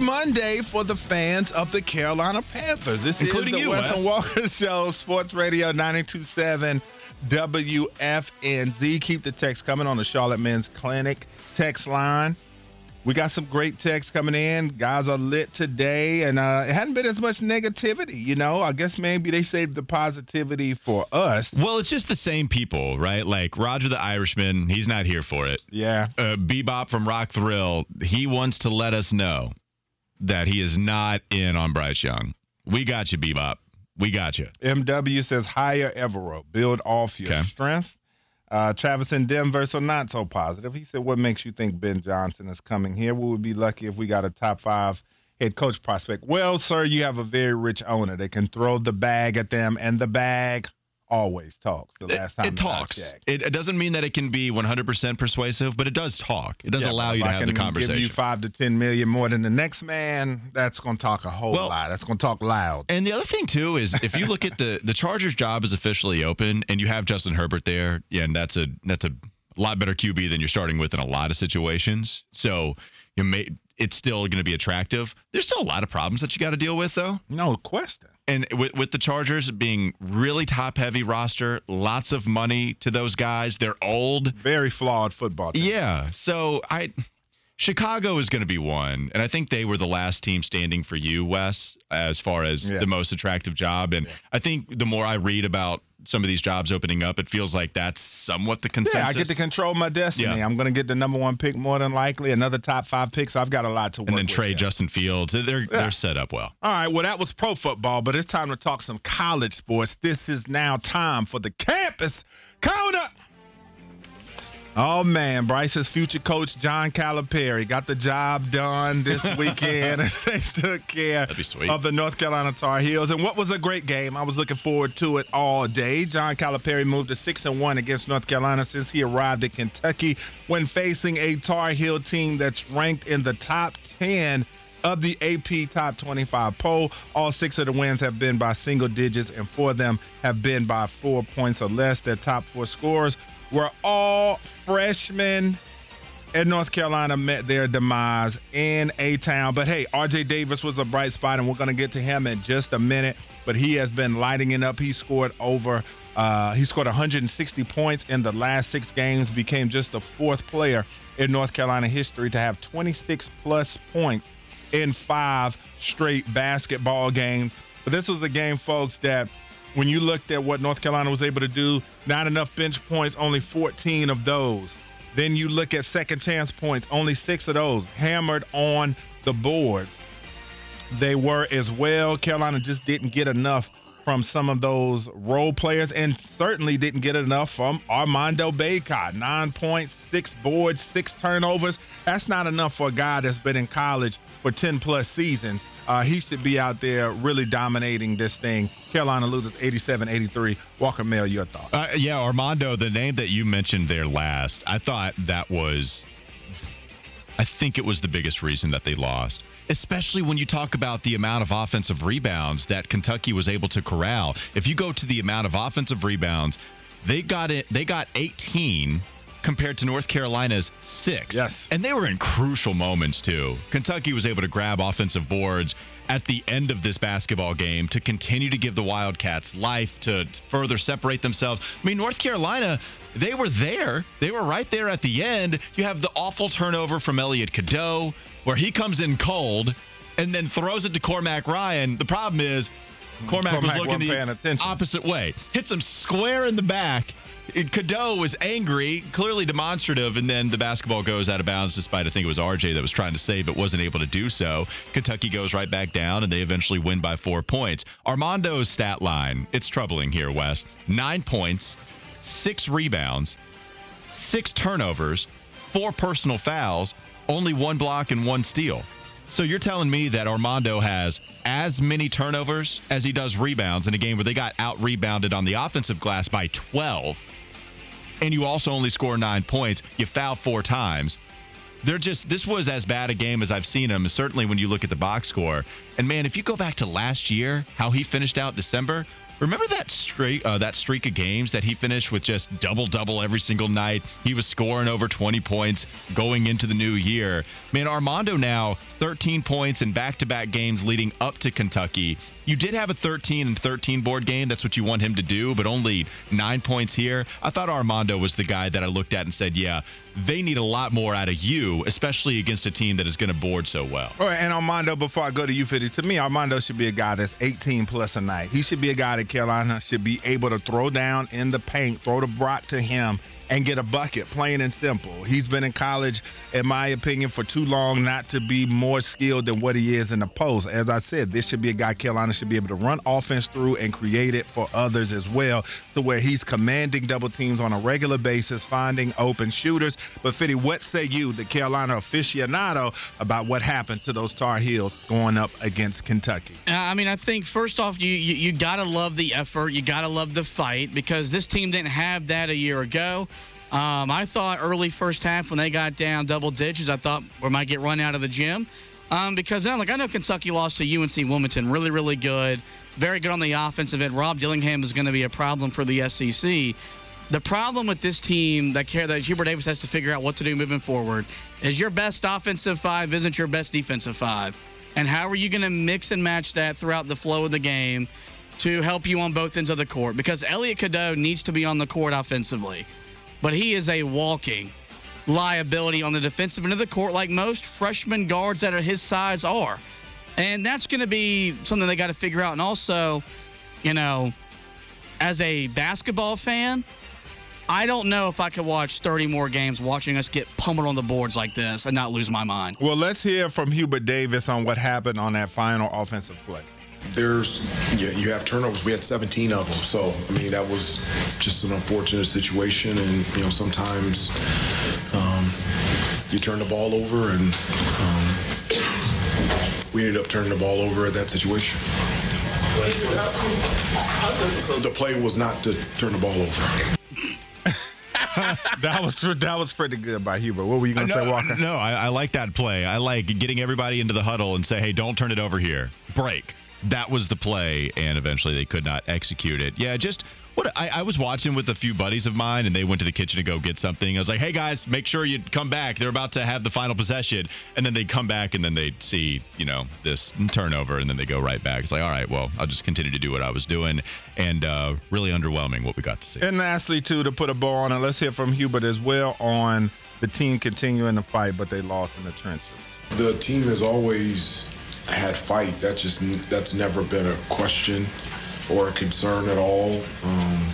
Monday for the fans of the Carolina Panthers. This Including is the you, Wes. Walker Show, Sports Radio 927 WFNZ. Keep the text coming on the Charlotte Men's Clinic text line. We got some great texts coming in. Guys are lit today, and uh, it hadn't been as much negativity. You know, I guess maybe they saved the positivity for us. Well, it's just the same people, right? Like Roger the Irishman, he's not here for it. Yeah. Uh, Bebop from Rock Hill, he wants to let us know that he is not in on Bryce Young. We got you, Bebop. We got you. MW says hire Evero. Build off your Okay. strength. Uh, Travis in Denver, so not so positive. He said, What makes you think Ben Johnson is coming here? We would be lucky if we got a top five head coach prospect. Well, sir, you have a very rich owner that can throw the bag at them, and the bag always talks. The last time it that I talks. It, it doesn't mean that it can be 100% persuasive, but it does talk. It does Yeah, allow you to have the conversation. Give you five to ten million more than the next man. That's going to talk a whole Well- lot. That's going to talk loud. And the other thing too is if you look at the the Chargers job is officially open and you have Justin Herbert there, yeah, and that's a that's a lot better QB than you're starting with in a lot of situations. So you may it's still going to be attractive. There's still a lot of problems that you got to deal with though. no question. And with, with the Chargers being really top heavy roster, lots of money to those guys. They're old. Very flawed football. Team. Yeah. So I Chicago is going to be one, and I think they were the last team standing for you, Wes, as far as Yeah. the most attractive job. And I think the more I read about some of these jobs opening up, it feels like that's somewhat the consensus. Yeah, I get to control my destiny. Yeah. I'm going to get the number one pick more than likely. Another top five picks. I've got a lot to work and then trade. Justin Fields. They're they're set up well. All right, well, that was pro football, but it's time to talk some college sports. This is now time for the campus corner. Oh man, Bryce's future coach John Calipari got the job done this weekend. they took care That'd be sweet. of the North Carolina Tar Heels, and what was a great game. I was looking forward to it all day. John Calipari moved to six and one against North Carolina since he arrived at Kentucky when facing a Tar Heel team that's ranked in the top ten of the AP Top 25 poll. All six of the wins have been by single digits, and four of them have been by four points or less. Their top four scores were all freshmen. And North Carolina met their demise in A Town. But hey, RJ Davis was a bright spot, and we're going to get to him in just a minute. But he has been lighting it up. He scored over, uh, he scored 160 points in the last six games, became just the fourth player in North Carolina history to have 26 plus points in five straight basketball games. But this was a game, folks, that when you looked at what North Carolina was able to do, not enough bench points, only 14 of those. Then you look at second chance points, only six of those hammered on the board. They were as well. Carolina just didn't get enough from some of those role players and certainly didn't get enough from Armando Bacot. Nine points, six boards, six turnovers. That's not enough for a guy that's been in college for 10 plus seasons. Uh, he should be out there really dominating this thing. Carolina loses 87 83. Walker Mail, your thoughts? Uh, yeah, Armando, the name that you mentioned there last, I thought that was, I think it was the biggest reason that they lost. Especially when you talk about the amount of offensive rebounds that Kentucky was able to corral. If you go to the amount of offensive rebounds, they got it. They got 18 compared to North Carolina's six. Yes. And they were in crucial moments, too. Kentucky was able to grab offensive boards at the end of this basketball game to continue to give the Wildcats life, to further separate themselves. I mean, North Carolina, they were there. They were right there at the end. You have the awful turnover from Elliot Cadeau, where he comes in cold and then throws it to Cormac Ryan. The problem is, Cormac, was Cormac looking wasn't the opposite way. Hits him square in the back. Cadeau was angry, clearly demonstrative, and then the basketball goes out of bounds despite I think it was RJ that was trying to save but wasn't able to do so. Kentucky goes right back down and they eventually win by four points. Armando's stat line, it's troubling here, Wes. Nine points, six rebounds, six turnovers, four personal fouls, only one block and one steal. So you're telling me that Armando has as many turnovers as he does rebounds in a game where they got out rebounded on the offensive glass by 12, and you also only score nine points. You foul four times. They're just this was as bad a game as I've seen him. Certainly when you look at the box score. And man, if you go back to last year, how he finished out December, Remember that streak, uh, that streak of games that he finished with just double double every single night. He was scoring over 20 points going into the new year. Man, Armando now 13 points in back-to-back games leading up to Kentucky. You did have a 13 and 13 board game. That's what you want him to do, but only nine points here. I thought Armando was the guy that I looked at and said, yeah, they need a lot more out of you, especially against a team that is going to board so well. All right, and Armando, before I go to you, 50, to me, Armando should be a guy that's 18 plus a night. He should be a guy that Carolina should be able to throw down in the paint, throw the rock to him, and get a bucket, plain and simple. He's been in college, in my opinion, for too long not to be more skilled than what he is in the post. As I said, this should be a guy Carolina should be able to run offense through and create it for others as well, to where he's commanding double teams on a regular basis, finding open shooters. But Fitty, what say you, the Carolina aficionado, about what happened to those Tar Heels going up against Kentucky? Uh, I mean, I think first off, you you, you gotta love the effort, you gotta love the fight because this team didn't have that a year ago. Um, I thought early first half when they got down double digits, I thought we might get run out of the gym. Um, because then, like I know Kentucky lost to UNC Wilmington, really, really good, very good on the offensive end. Rob Dillingham is going to be a problem for the SEC. The problem with this team that care that Hubert Davis has to figure out what to do moving forward is your best offensive five isn't your best defensive five, and how are you going to mix and match that throughout the flow of the game to help you on both ends of the court? Because Elliot Cadeau needs to be on the court offensively but he is a walking liability on the defensive end of the court, like most freshman guards that are his size are. And that's going to be something they got to figure out. And also, you know, as a basketball fan, I don't know if I could watch 30 more games watching us get pummeled on the boards like this and not lose my mind. Well, let's hear from Hubert Davis on what happened on that final offensive play there's yeah, you have turnovers. We had 17 of them, so I mean that was just an unfortunate situation, and you know sometimes um, you turn the ball over, and um, we ended up turning the ball over at that situation. The play was not to turn the ball over. that was that was pretty good by Hubert. What were you going to say, Walker? No, I, I like that play. I like getting everybody into the huddle and say, "Hey, don't turn it over here. Break." That was the play, and eventually they could not execute it. Yeah, just what I, I, was watching with a few buddies of mine, and they went to the kitchen to go get something. I was like, "Hey guys, make sure you come back. They're about to have the final possession." And then they come back, and then they see, you know, this turnover, and then they go right back. It's like, all right, well, I'll just continue to do what I was doing, and uh, really underwhelming what we got to see. And lastly, too, to put a bow on it, let's hear from Hubert as well on the team continuing to fight, but they lost in the trenches. The team has always had fight. That's just that's never been a question or a concern at all. Um,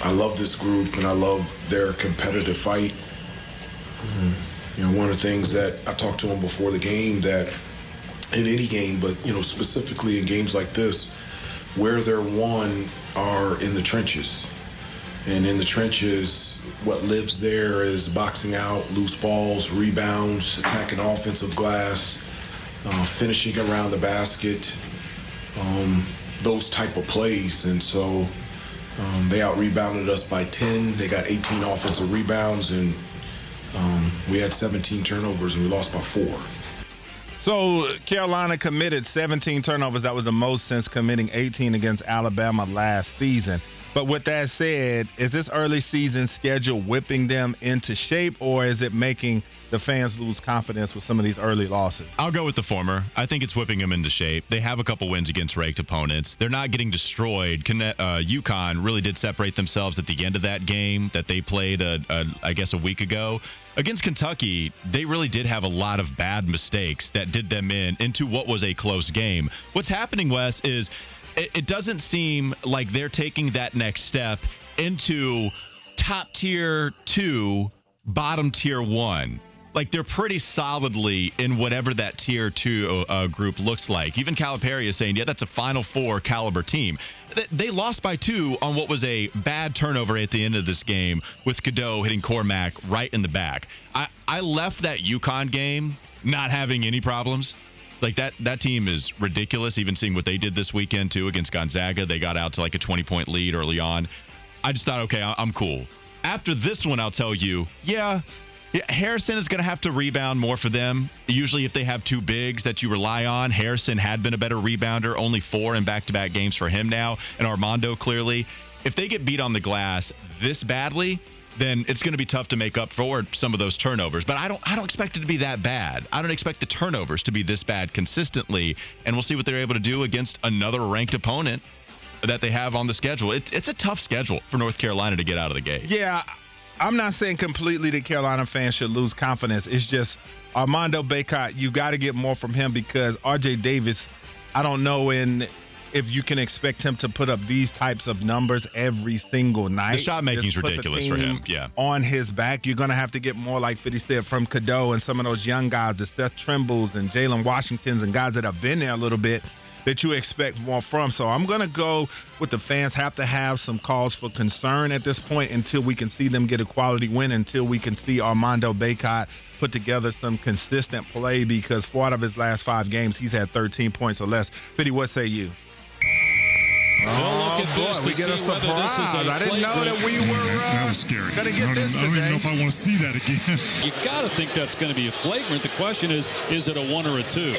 I love this group and I love their competitive fight. Um, you know, one of the things that I talked to them before the game that in any game, but you know, specifically in games like this, where they're won are in the trenches. And in the trenches, what lives there is boxing out, loose balls, rebounds, attacking offensive glass, uh, finishing around the basket, um, those type of plays. And so um, they out rebounded us by 10. They got 18 offensive rebounds, and um, we had 17 turnovers, and we lost by four. So Carolina committed 17 turnovers. That was the most since committing 18 against Alabama last season. But with that said, is this early season schedule whipping them into shape, or is it making the fans lose confidence with some of these early losses? I'll go with the former. I think it's whipping them into shape. They have a couple wins against ranked opponents. They're not getting destroyed. Uh, UConn really did separate themselves at the end of that game that they played, a, a, I guess, a week ago. Against Kentucky, they really did have a lot of bad mistakes that did them in into what was a close game. What's happening, Wes, is it, it doesn't seem like they're taking that next step into top tier two, bottom tier one like they're pretty solidly in whatever that tier two uh, group looks like. Even Calipari is saying, yeah, that's a Final Four caliber team. They lost by two on what was a bad turnover at the end of this game with Cadeau hitting Cormac right in the back. I, I left that UConn game not having any problems. Like that that team is ridiculous. Even seeing what they did this weekend too against Gonzaga, they got out to like a 20 point lead early on. I just thought, okay, I'm cool. After this one, I'll tell you, yeah, Harrison is going to have to rebound more for them. Usually, if they have two bigs that you rely on, Harrison had been a better rebounder, only four in back to back games for him now, and Armando clearly. If they get beat on the glass this badly, then it's going to be tough to make up for some of those turnovers. But I don't I don't expect it to be that bad. I don't expect the turnovers to be this bad consistently, and we'll see what they're able to do against another ranked opponent that they have on the schedule. It, it's a tough schedule for North Carolina to get out of the gate. Yeah, I'm not saying completely that Carolina fans should lose confidence. It's just Armando Bacot, you got to get more from him because RJ Davis, I don't know in if you can expect him to put up these types of numbers every single night. The shot making is ridiculous for him. Yeah. On his back, you're going to have to get more like 50 said from Cadeau and some of those young guys, the Seth Trimbles and Jalen Washingtons and guys that have been there a little bit that you expect more from. So I'm going to go with the fans have to have some cause for concern at this point until we can see them get a quality win, until we can see Armando Bacot put together some consistent play because four out of his last five games, he's had 13 points or less. Fitty, what say you? We'll look at this boy, to see whether this is a I didn't know that we were uh, that was scary. Gonna get I this don't, I don't even know if I want to see that again. You got to think that's going to be a flagrant. The question is, is it a one or a two?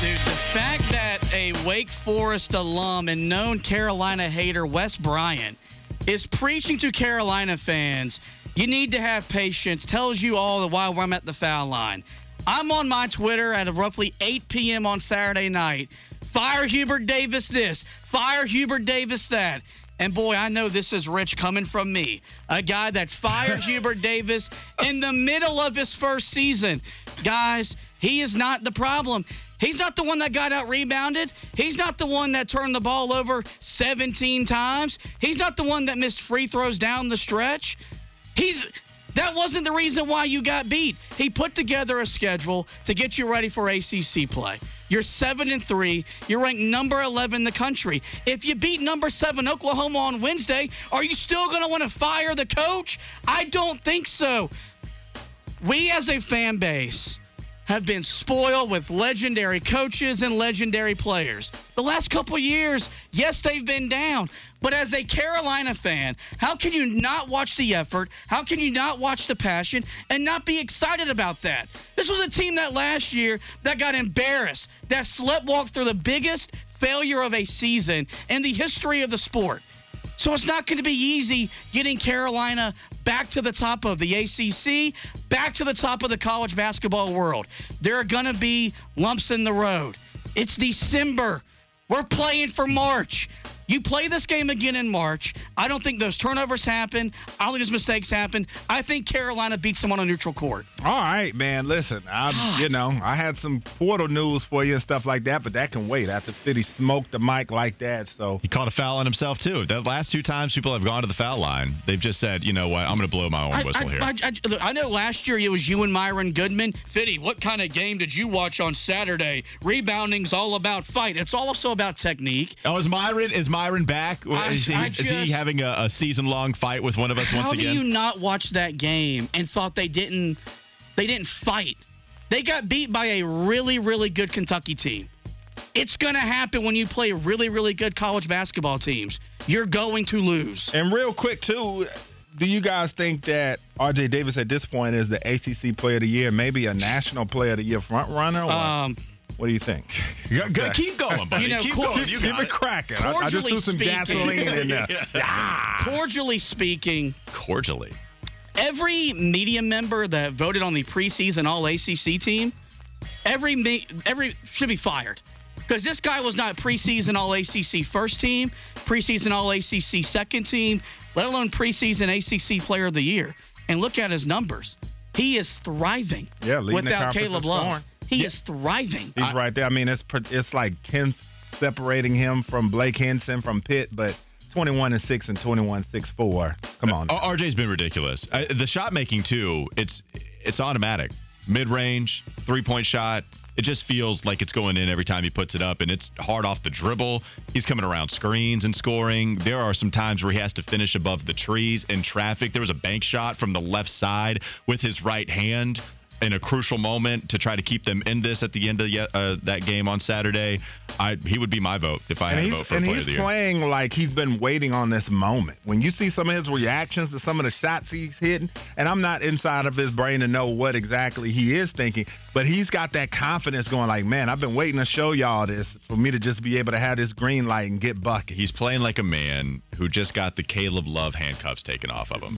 Dude, the fact that a Wake Forest alum and known Carolina hater, Wes Bryant, is preaching to Carolina fans, you need to have patience, tells you all the while I'm at the foul line. I'm on my Twitter at roughly 8 p.m. on Saturday night. Fire Hubert Davis this, fire Hubert Davis that. And boy, I know this is rich coming from me, a guy that fired Hubert Davis in the middle of his first season. Guys, he is not the problem. He's not the one that got out rebounded. He's not the one that turned the ball over 17 times. He's not the one that missed free throws down the stretch. He's that wasn't the reason why you got beat. He put together a schedule to get you ready for ACC play. You're 7 and 3. You're ranked number 11 in the country. If you beat number 7 Oklahoma on Wednesday, are you still going to want to fire the coach? I don't think so. We as a fan base have been spoiled with legendary coaches and legendary players. The last couple years, yes, they've been down. But as a Carolina fan, how can you not watch the effort? How can you not watch the passion and not be excited about that? This was a team that last year that got embarrassed, that sleptwalked through the biggest failure of a season in the history of the sport. So it's not going to be easy getting Carolina back to the top of the ACC, back to the top of the college basketball world. There are going to be lumps in the road. It's December. We're playing for March. You play this game again in March. I don't think those turnovers happen. I don't think those mistakes happen. I think Carolina beats them on a neutral court. All right, man. Listen, I you know I had some portal news for you and stuff like that, but that can wait. After Fitty smoked the mic like that, so he caught a foul on himself too. The last two times people have gone to the foul line, they've just said, you know what, I'm going to blow my own whistle I, here. I, I, I, know last year it was you and Myron Goodman. Fitty, what kind of game did you watch on Saturday? Rebounding's all about fight. It's also about technique. Oh, is Myron is Myron back? I, is, he, just, is he having a, a season long fight with one of us once again? How do you not watch that game and thought they didn't they didn't fight? They got beat by a really really good Kentucky team. It's going to happen when you play really really good college basketball teams. You're going to lose. And real quick too, do you guys think that RJ Davis at this point is the ACC Player of the Year, maybe a National Player of the Year front runner? Or? Um, what do you think? Okay. Keep going, buddy. You know, keep cor- going. You Keep got it cracking. I, I just Cordially threw some speaking. gasoline in there. Ah. cordially speaking, Cordially. every media member that voted on the preseason All ACC team, every me- every should be fired because this guy was not preseason All ACC first team, preseason All ACC second team, let alone preseason ACC Player of the Year. And look at his numbers; he is thriving. Yeah, leading the without Caleb in Love, scoring. He is thriving. He's right there. I mean, it's it's like ten separating him from Blake Hinson from Pitt, but 21 and 6 and 21 6 4. Come on. Uh, RJ's been ridiculous. Uh, the shot making too. It's it's automatic. Mid range, three point shot. It just feels like it's going in every time he puts it up, and it's hard off the dribble. He's coming around screens and scoring. There are some times where he has to finish above the trees in traffic. There was a bank shot from the left side with his right hand in a crucial moment to try to keep them in this at the end of the, uh, that game on Saturday, I he would be my vote if I and had a vote for and player he's of the year. playing like he's been waiting on this moment. When you see some of his reactions to some of the shots he's hitting, and I'm not inside of his brain to know what exactly he is thinking, but he's got that confidence going like, man, I've been waiting to show y'all this for me to just be able to have this green light and get bucket. He's playing like a man who just got the Caleb Love handcuffs taken off of him.